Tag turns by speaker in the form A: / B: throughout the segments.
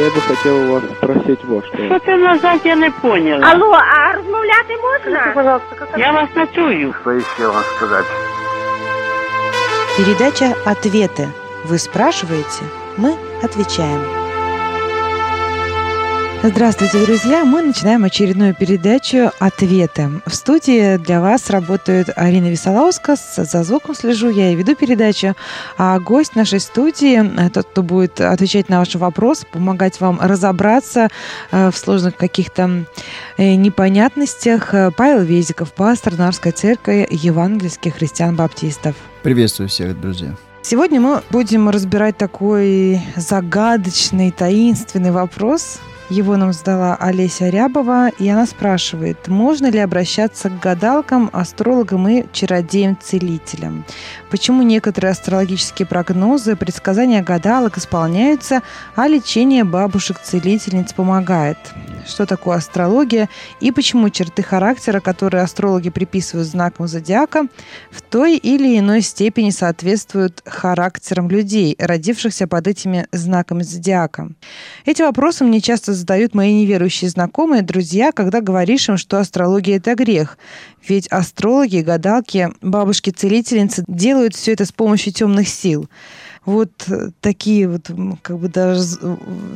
A: Я бы хотел у вас спросить вот что.
B: Що ти назад, я не поняла.
C: Алло, а розмовляти можна?
D: Пожалуйста, как
B: Я вас не чую.
E: Что еще вам сказать?
F: Передача «Ответы». Вы спрашиваете, мы отвечаем. Здравствуйте, друзья! Мы начинаем очередную передачу «Ответы». В студии для вас работает Арина Висолауска. За звуком слежу я и веду передачу. А гость нашей студии, э, тот, кто будет отвечать на ваши вопросы, помогать вам разобраться э, в сложных каких-то э, непонятностях, Павел Везиков, пастор Нарской церкви евангельских христиан-баптистов.
G: Приветствую всех, друзья.
F: Сегодня мы будем разбирать такой загадочный, таинственный вопрос – его нам задала Олеся Рябова, и она спрашивает, можно ли обращаться к гадалкам, астрологам и чародеям-целителям? Почему некоторые астрологические прогнозы, предсказания гадалок исполняются, а лечение бабушек-целительниц помогает? Что такое астрология и почему черты характера, которые астрологи приписывают знакам зодиака, в той или иной степени соответствуют характерам людей, родившихся под этими знаками зодиака? Эти вопросы мне часто задают мои неверующие знакомые, друзья, когда говоришь им, что астрология – это грех. Ведь астрологи, гадалки, бабушки-целительницы делают все это с помощью темных сил. Вот такие вот как бы даже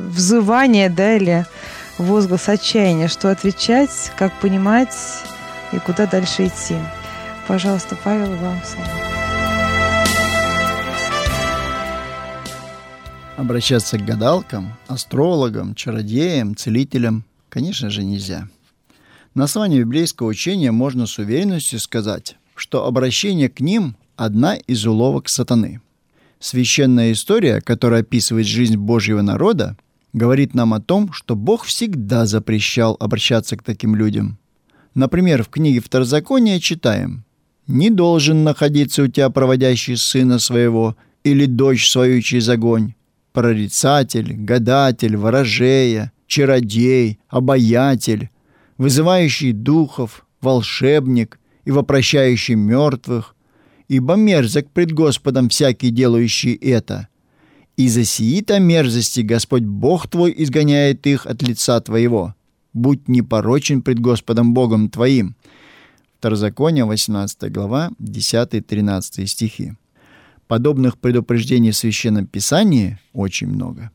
F: взывания, да, или возглас отчаяния, что отвечать, как понимать и куда дальше идти. Пожалуйста, Павел, вам слово.
G: Обращаться к гадалкам, астрологам, чародеям, целителям, конечно же, нельзя. На основании библейского учения можно с уверенностью сказать, что обращение к ним – одна из уловок сатаны. Священная история, которая описывает жизнь Божьего народа, говорит нам о том, что Бог всегда запрещал обращаться к таким людям. Например, в книге Второзакония читаем «Не должен находиться у тебя проводящий сына своего или дочь свою через огонь, прорицатель, гадатель, ворожея, чародей, обаятель, вызывающий духов, волшебник и вопрощающий мертвых, ибо мерзок пред Господом всякий, делающий это. И за сии-то мерзости Господь Бог твой изгоняет их от лица твоего. Будь непорочен пред Господом Богом твоим». Второзаконие, 18 глава, 10-13 стихи. Подобных предупреждений в Священном Писании очень много.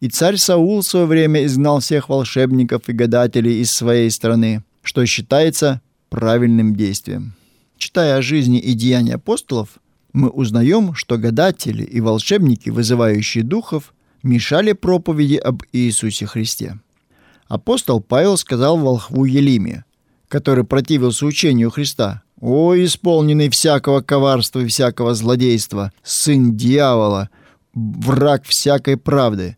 G: И царь Саул в свое время изгнал всех волшебников и гадателей из своей страны, что считается правильным действием. Читая о жизни и деяниях апостолов, мы узнаем, что гадатели и волшебники, вызывающие духов, мешали проповеди об Иисусе Христе. Апостол Павел сказал волхву Елиме, который противился учению Христа, «О, исполненный всякого коварства и всякого злодейства, сын дьявола, враг всякой правды,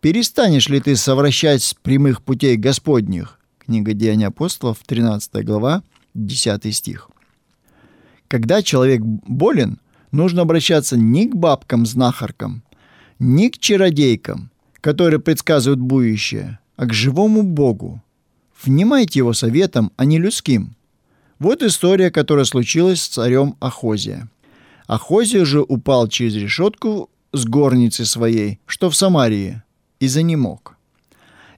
G: перестанешь ли ты совращать с прямых путей Господних?» Книга Деяний апостолов, 13 глава, 10 стих. Когда человек болен, нужно обращаться не к бабкам-знахаркам, не к чародейкам, которые предсказывают будущее, а к живому Богу. Внимайте его советам, а не людским – вот история, которая случилась с царем Ахозия. Ахозия же упал через решетку с горницы своей, что в Самарии, и занемог.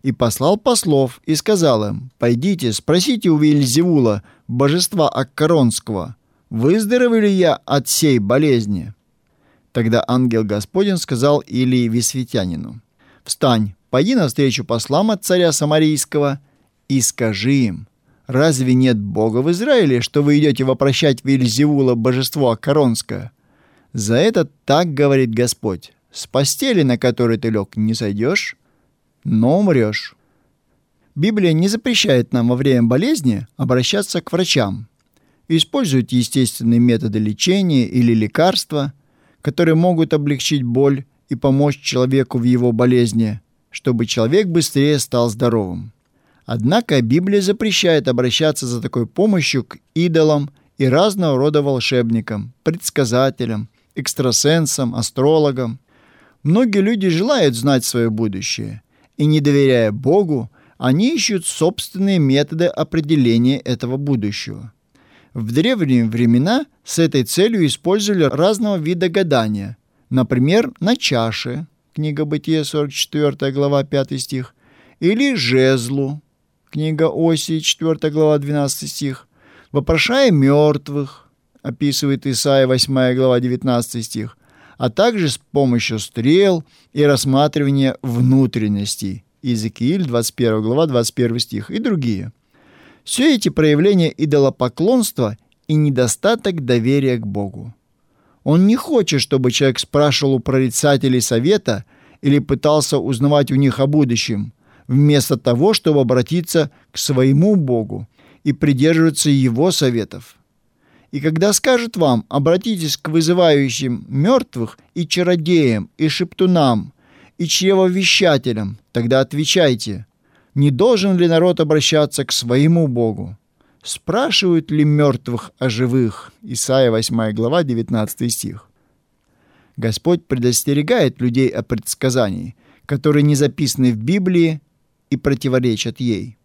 G: И послал послов и сказал им, «Пойдите, спросите у Вильзевула, божества Аккаронского, выздоровели я от сей болезни?» Тогда ангел Господень сказал Илии Висветянину, «Встань, пойди навстречу послам от царя Самарийского и скажи им, Разве нет Бога в Израиле, что вы идете вопрощать Вильзевула, божество Акаронское? За это так говорит Господь. С постели, на которой ты лег, не сойдешь, но умрешь. Библия не запрещает нам во время болезни обращаться к врачам. Используют естественные методы лечения или лекарства, которые могут облегчить боль и помочь человеку в его болезни, чтобы человек быстрее стал здоровым. Однако Библия запрещает обращаться за такой помощью к идолам и разного рода волшебникам, предсказателям, экстрасенсам, астрологам. Многие люди желают знать свое будущее, и не доверяя Богу, они ищут собственные методы определения этого будущего. В древние времена с этой целью использовали разного вида гадания, например, на чаше, книга Бытия, 44 глава, 5 стих, или жезлу, книга Оси, 4 глава, 12 стих, вопрошая мертвых, описывает Исаия, 8 глава, 19 стих, а также с помощью стрел и рассматривания внутренностей, Иезекииль, 21 глава, 21 стих. И другие. Все эти проявления идолопоклонства и недостаток доверия к Богу. Он не хочет, чтобы человек спрашивал у прорицателей совета или пытался узнавать у них о будущем, вместо того, чтобы обратиться к своему Богу и придерживаться Его советов. И когда скажет вам, обратитесь к вызывающим мертвых и чародеям, и шептунам, и чревовещателям, тогда отвечайте, не должен ли народ обращаться к своему Богу? Спрашивают ли мертвых о живых? Исайя 8 глава 19 стих. Господь предостерегает людей о предсказании, которые не записаны в Библии и противоречат ей.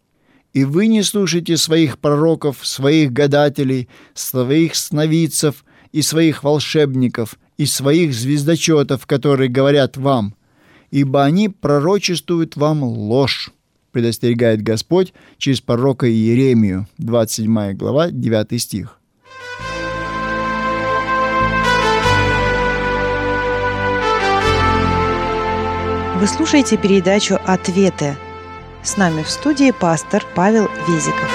G: И вы не слушайте своих пророков, своих гадателей, своих сновидцев и своих волшебников, и своих звездочетов, которые говорят вам, ибо они пророчествуют вам ложь предостерегает Господь через пророка Иеремию, 27 глава, 9 стих.
F: Вы слушаете передачу «Ответы». С нами в студии пастор Павел Везиков.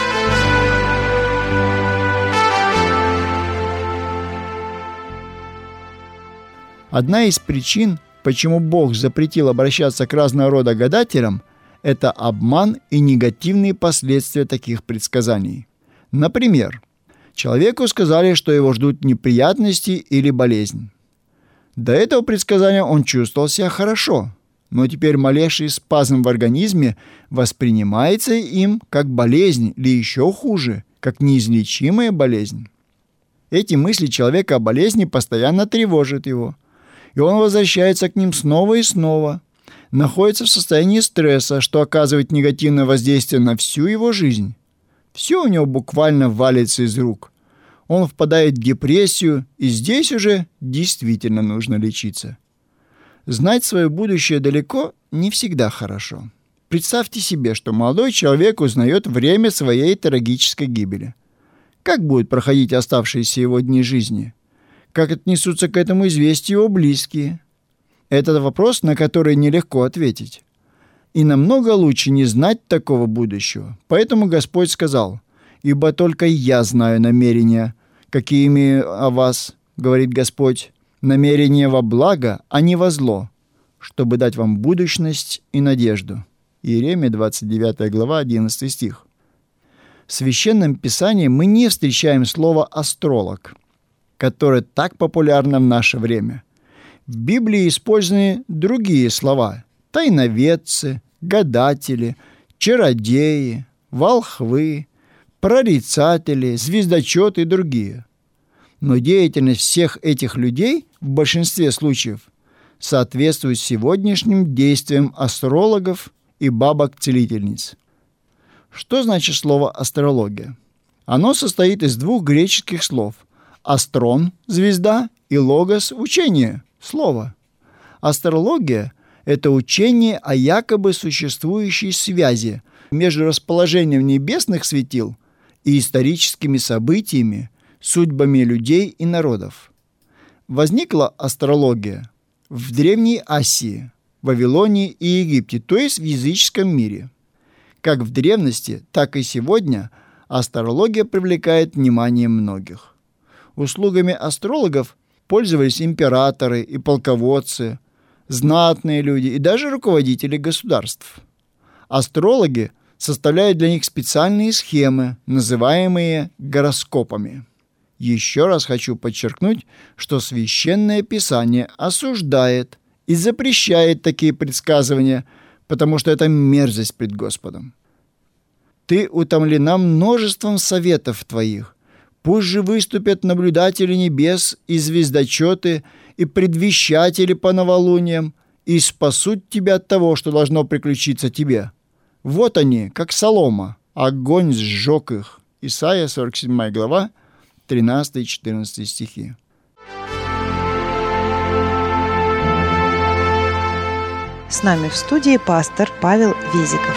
G: Одна из причин, почему Бог запретил обращаться к разного рода гадателям – это обман и негативные последствия таких предсказаний. Например, человеку сказали, что его ждут неприятности или болезнь. До этого предсказания он чувствовал себя хорошо, но теперь малейший спазм в организме воспринимается им как болезнь или еще хуже, как неизлечимая болезнь. Эти мысли человека о болезни постоянно тревожат его, и он возвращается к ним снова и снова – находится в состоянии стресса, что оказывает негативное воздействие на всю его жизнь. Все у него буквально валится из рук. Он впадает в депрессию, и здесь уже действительно нужно лечиться. Знать свое будущее далеко не всегда хорошо. Представьте себе, что молодой человек узнает время своей трагической гибели. Как будут проходить оставшиеся его дни жизни? Как отнесутся к этому известию его близкие? Это вопрос, на который нелегко ответить. И намного лучше не знать такого будущего. Поэтому Господь сказал, «Ибо только я знаю намерения, какие имею о вас, — говорит Господь, — намерения во благо, а не во зло, чтобы дать вам будущность и надежду». Иеремия, 29 глава, 11 стих. В Священном Писании мы не встречаем слово «астролог», которое так популярно в наше время – в Библии использованы другие слова – тайноведцы, гадатели, чародеи, волхвы, прорицатели, звездочеты и другие. Но деятельность всех этих людей в большинстве случаев соответствует сегодняшним действиям астрологов и бабок-целительниц. Что значит слово «астрология»? Оно состоит из двух греческих слов – «астрон» – звезда и «логос» – учение – слово. Астрология – это учение о якобы существующей связи между расположением небесных светил и историческими событиями, судьбами людей и народов. Возникла астрология в Древней Асии, Вавилонии и Египте, то есть в языческом мире. Как в древности, так и сегодня астрология привлекает внимание многих. Услугами астрологов пользовались императоры и полководцы, знатные люди и даже руководители государств. Астрологи составляют для них специальные схемы, называемые гороскопами. Еще раз хочу подчеркнуть, что Священное Писание осуждает и запрещает такие предсказывания, потому что это мерзость пред Господом. Ты утомлена множеством советов твоих, Пусть же выступят наблюдатели небес и звездочеты, и предвещатели по новолуниям, и спасут тебя от того, что должно приключиться тебе. Вот они, как солома, огонь сжег их. Исайя, 47 глава, 13-14 стихи.
F: С нами в студии пастор Павел Везиков.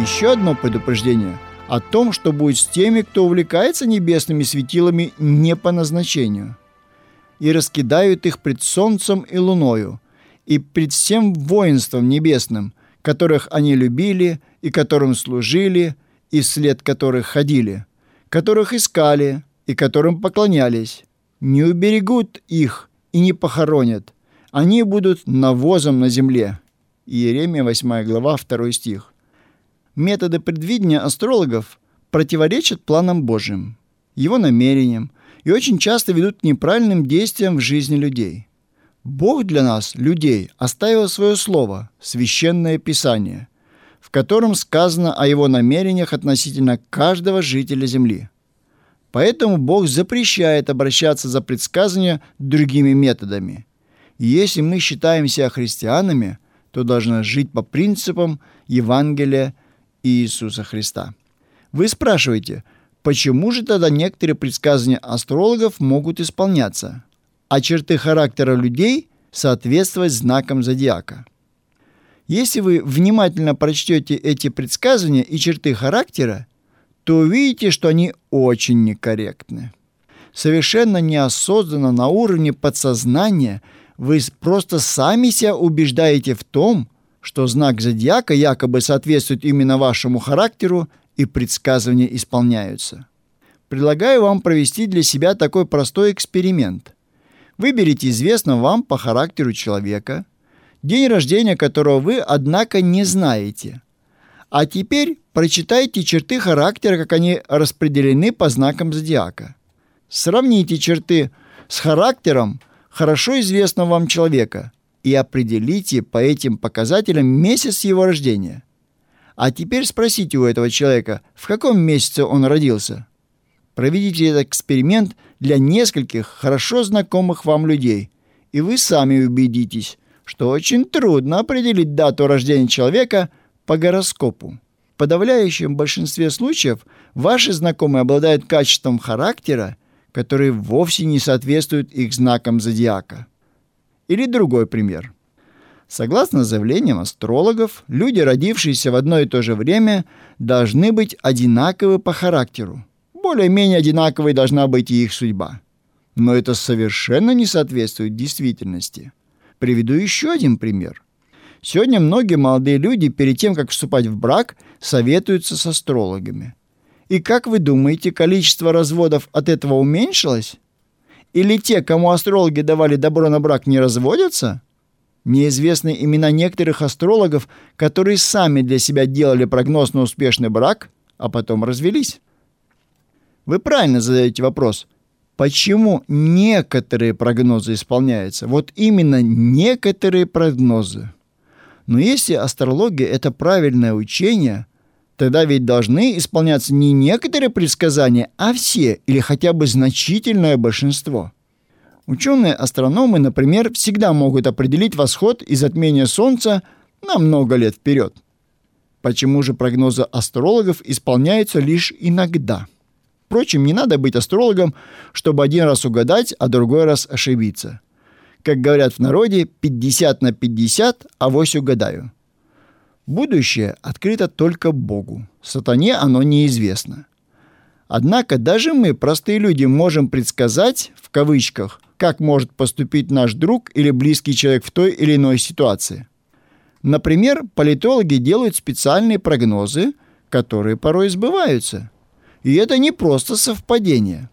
G: Еще одно предупреждение о том, что будет с теми, кто увлекается небесными светилами не по назначению, и раскидают их пред солнцем и луною, и пред всем воинством небесным, которых они любили и которым служили, и вслед которых ходили, которых искали и которым поклонялись. Не уберегут их и не похоронят. Они будут навозом на земле. Иеремия 8 глава 2 стих. Методы предвидения астрологов противоречат планам Божьим, его намерениям и очень часто ведут к неправильным действиям в жизни людей. Бог для нас, людей, оставил свое слово, священное писание, в котором сказано о его намерениях относительно каждого жителя земли. Поэтому Бог запрещает обращаться за предсказания другими методами. И если мы считаем себя христианами, то должны жить по принципам Евангелия Иисуса Христа. Вы спрашиваете, почему же тогда некоторые предсказания астрологов могут исполняться, а черты характера людей соответствовать знакам зодиака? Если вы внимательно прочтете эти предсказания и черты характера, то увидите, что они очень некорректны. Совершенно неосознанно на уровне подсознания вы просто сами себя убеждаете в том, что знак зодиака якобы соответствует именно вашему характеру, и предсказывания исполняются. Предлагаю вам провести для себя такой простой эксперимент. Выберите известного вам по характеру человека, день рождения которого вы, однако, не знаете. А теперь прочитайте черты характера, как они распределены по знакам зодиака. Сравните черты с характером хорошо известного вам человека – и определите по этим показателям месяц его рождения. А теперь спросите у этого человека, в каком месяце он родился. Проведите этот эксперимент для нескольких хорошо знакомых вам людей, и вы сами убедитесь, что очень трудно определить дату рождения человека по гороскопу. В подавляющем большинстве случаев ваши знакомые обладают качеством характера, которые вовсе не соответствуют их знакам зодиака. Или другой пример. Согласно заявлениям астрологов, люди, родившиеся в одно и то же время, должны быть одинаковы по характеру. Более-менее одинаковой должна быть и их судьба. Но это совершенно не соответствует действительности. Приведу еще один пример. Сегодня многие молодые люди перед тем, как вступать в брак, советуются с астрологами. И как вы думаете, количество разводов от этого уменьшилось? Или те, кому астрологи давали добро на брак, не разводятся? Неизвестны имена некоторых астрологов, которые сами для себя делали прогноз на успешный брак, а потом развелись. Вы правильно задаете вопрос. Почему некоторые прогнозы исполняются? Вот именно некоторые прогнозы. Но если астрология – это правильное учение – Тогда ведь должны исполняться не некоторые предсказания, а все или хотя бы значительное большинство. Ученые-астрономы, например, всегда могут определить восход и затмение Солнца на много лет вперед. Почему же прогнозы астрологов исполняются лишь иногда? Впрочем, не надо быть астрологом, чтобы один раз угадать, а другой раз ошибиться. Как говорят в народе, 50 на 50, авось угадаю. Будущее открыто только Богу. Сатане оно неизвестно. Однако даже мы, простые люди, можем предсказать, в кавычках, как может поступить наш друг или близкий человек в той или иной ситуации. Например, политологи делают специальные прогнозы, которые порой сбываются. И это не просто совпадение.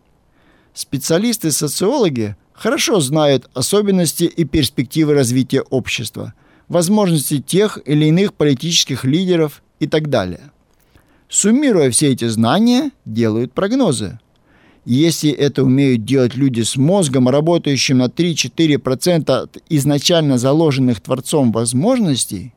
G: Специалисты-социологи хорошо знают особенности и перспективы развития общества – возможности тех или иных политических лидеров и так далее. Суммируя все эти знания, делают прогнозы. Если это умеют делать люди с мозгом, работающим на 3-4% от изначально заложенных Творцом возможностей,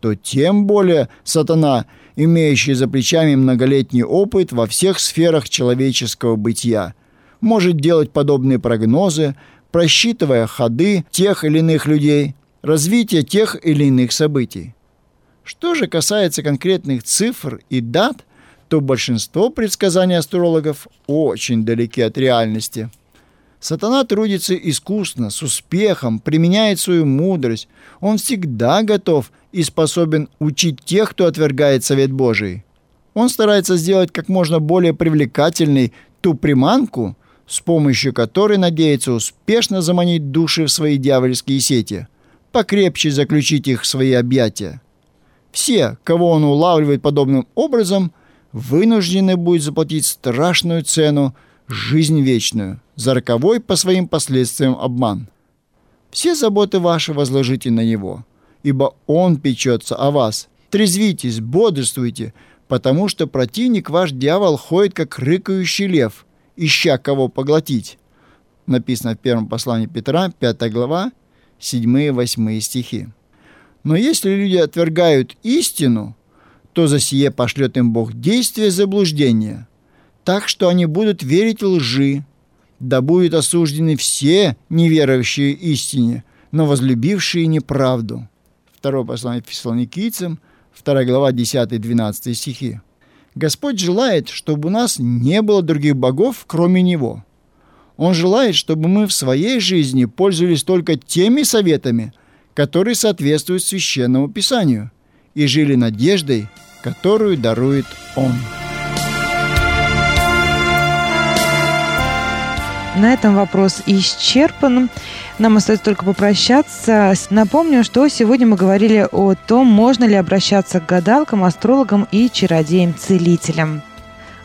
G: то тем более сатана, имеющий за плечами многолетний опыт во всех сферах человеческого бытия, может делать подобные прогнозы, просчитывая ходы тех или иных людей развития тех или иных событий. Что же касается конкретных цифр и дат, то большинство предсказаний астрологов очень далеки от реальности. Сатана трудится искусно, с успехом, применяет свою мудрость. Он всегда готов и способен учить тех, кто отвергает совет Божий. Он старается сделать как можно более привлекательной ту приманку, с помощью которой надеется успешно заманить души в свои дьявольские сети, покрепче заключить их в свои объятия. Все, кого он улавливает подобным образом, вынуждены будут заплатить страшную цену – жизнь вечную, за роковой по своим последствиям обман. Все заботы ваши возложите на Него, ибо Он печется о вас. Трезвитесь, бодрствуйте, потому что противник ваш дьявол ходит, как рыкающий лев, ища кого поглотить. Написано в первом послании Петра, 5 глава, 7-8 стихи. Но если люди отвергают истину, то за сие пошлет им Бог действие заблуждения – так что они будут верить лжи, да будут осуждены все неверующие истине, но возлюбившие неправду. Второе послание фессалоникийцам, 2 глава 10-12 стихи. Господь желает, чтобы у нас не было других богов, кроме Него. Он желает, чтобы мы в своей жизни пользовались только теми советами, которые соответствуют Священному Писанию, и жили надеждой, которую дарует Он.
F: На этом вопрос исчерпан. Нам остается только попрощаться. Напомню, что сегодня мы говорили о том, можно ли обращаться к гадалкам, астрологам и чародеям-целителям.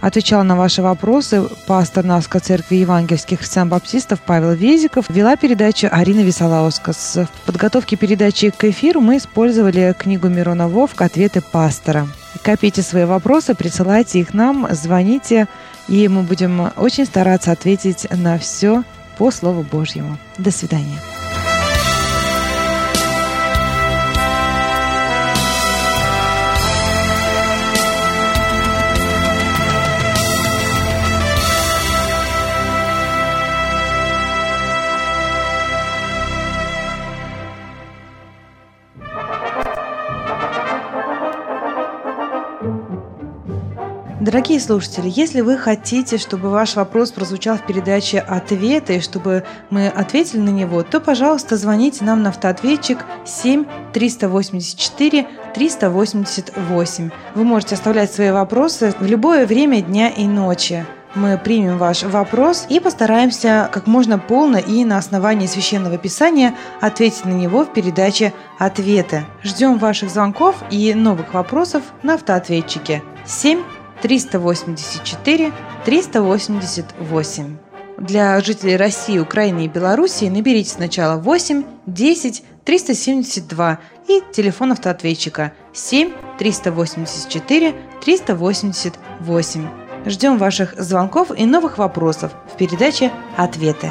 F: Отвечала на ваши вопросы пастор Навской церкви евангельских христиан-баптистов Павел Везиков. Вела передачу Арина Висолаускас. В подготовке передачи к эфиру мы использовали книгу Мирона Вовк «Ответы пастора». Копите свои вопросы, присылайте их нам, звоните, и мы будем очень стараться ответить на все по Слову Божьему. До свидания. Дорогие слушатели, если вы хотите, чтобы ваш вопрос прозвучал в передаче «Ответы», и чтобы мы ответили на него, то, пожалуйста, звоните нам на автоответчик 7 384 388. Вы можете оставлять свои вопросы в любое время дня и ночи. Мы примем ваш вопрос и постараемся как можно полно и на основании священного писания ответить на него в передаче «Ответы». Ждем ваших звонков и новых вопросов на автоответчике 7 384 388. Для жителей России, Украины и Белоруссии наберите сначала 8 10 372 и телефон автоответчика 7 384 388. Ждем ваших звонков и новых вопросов в передаче «Ответы».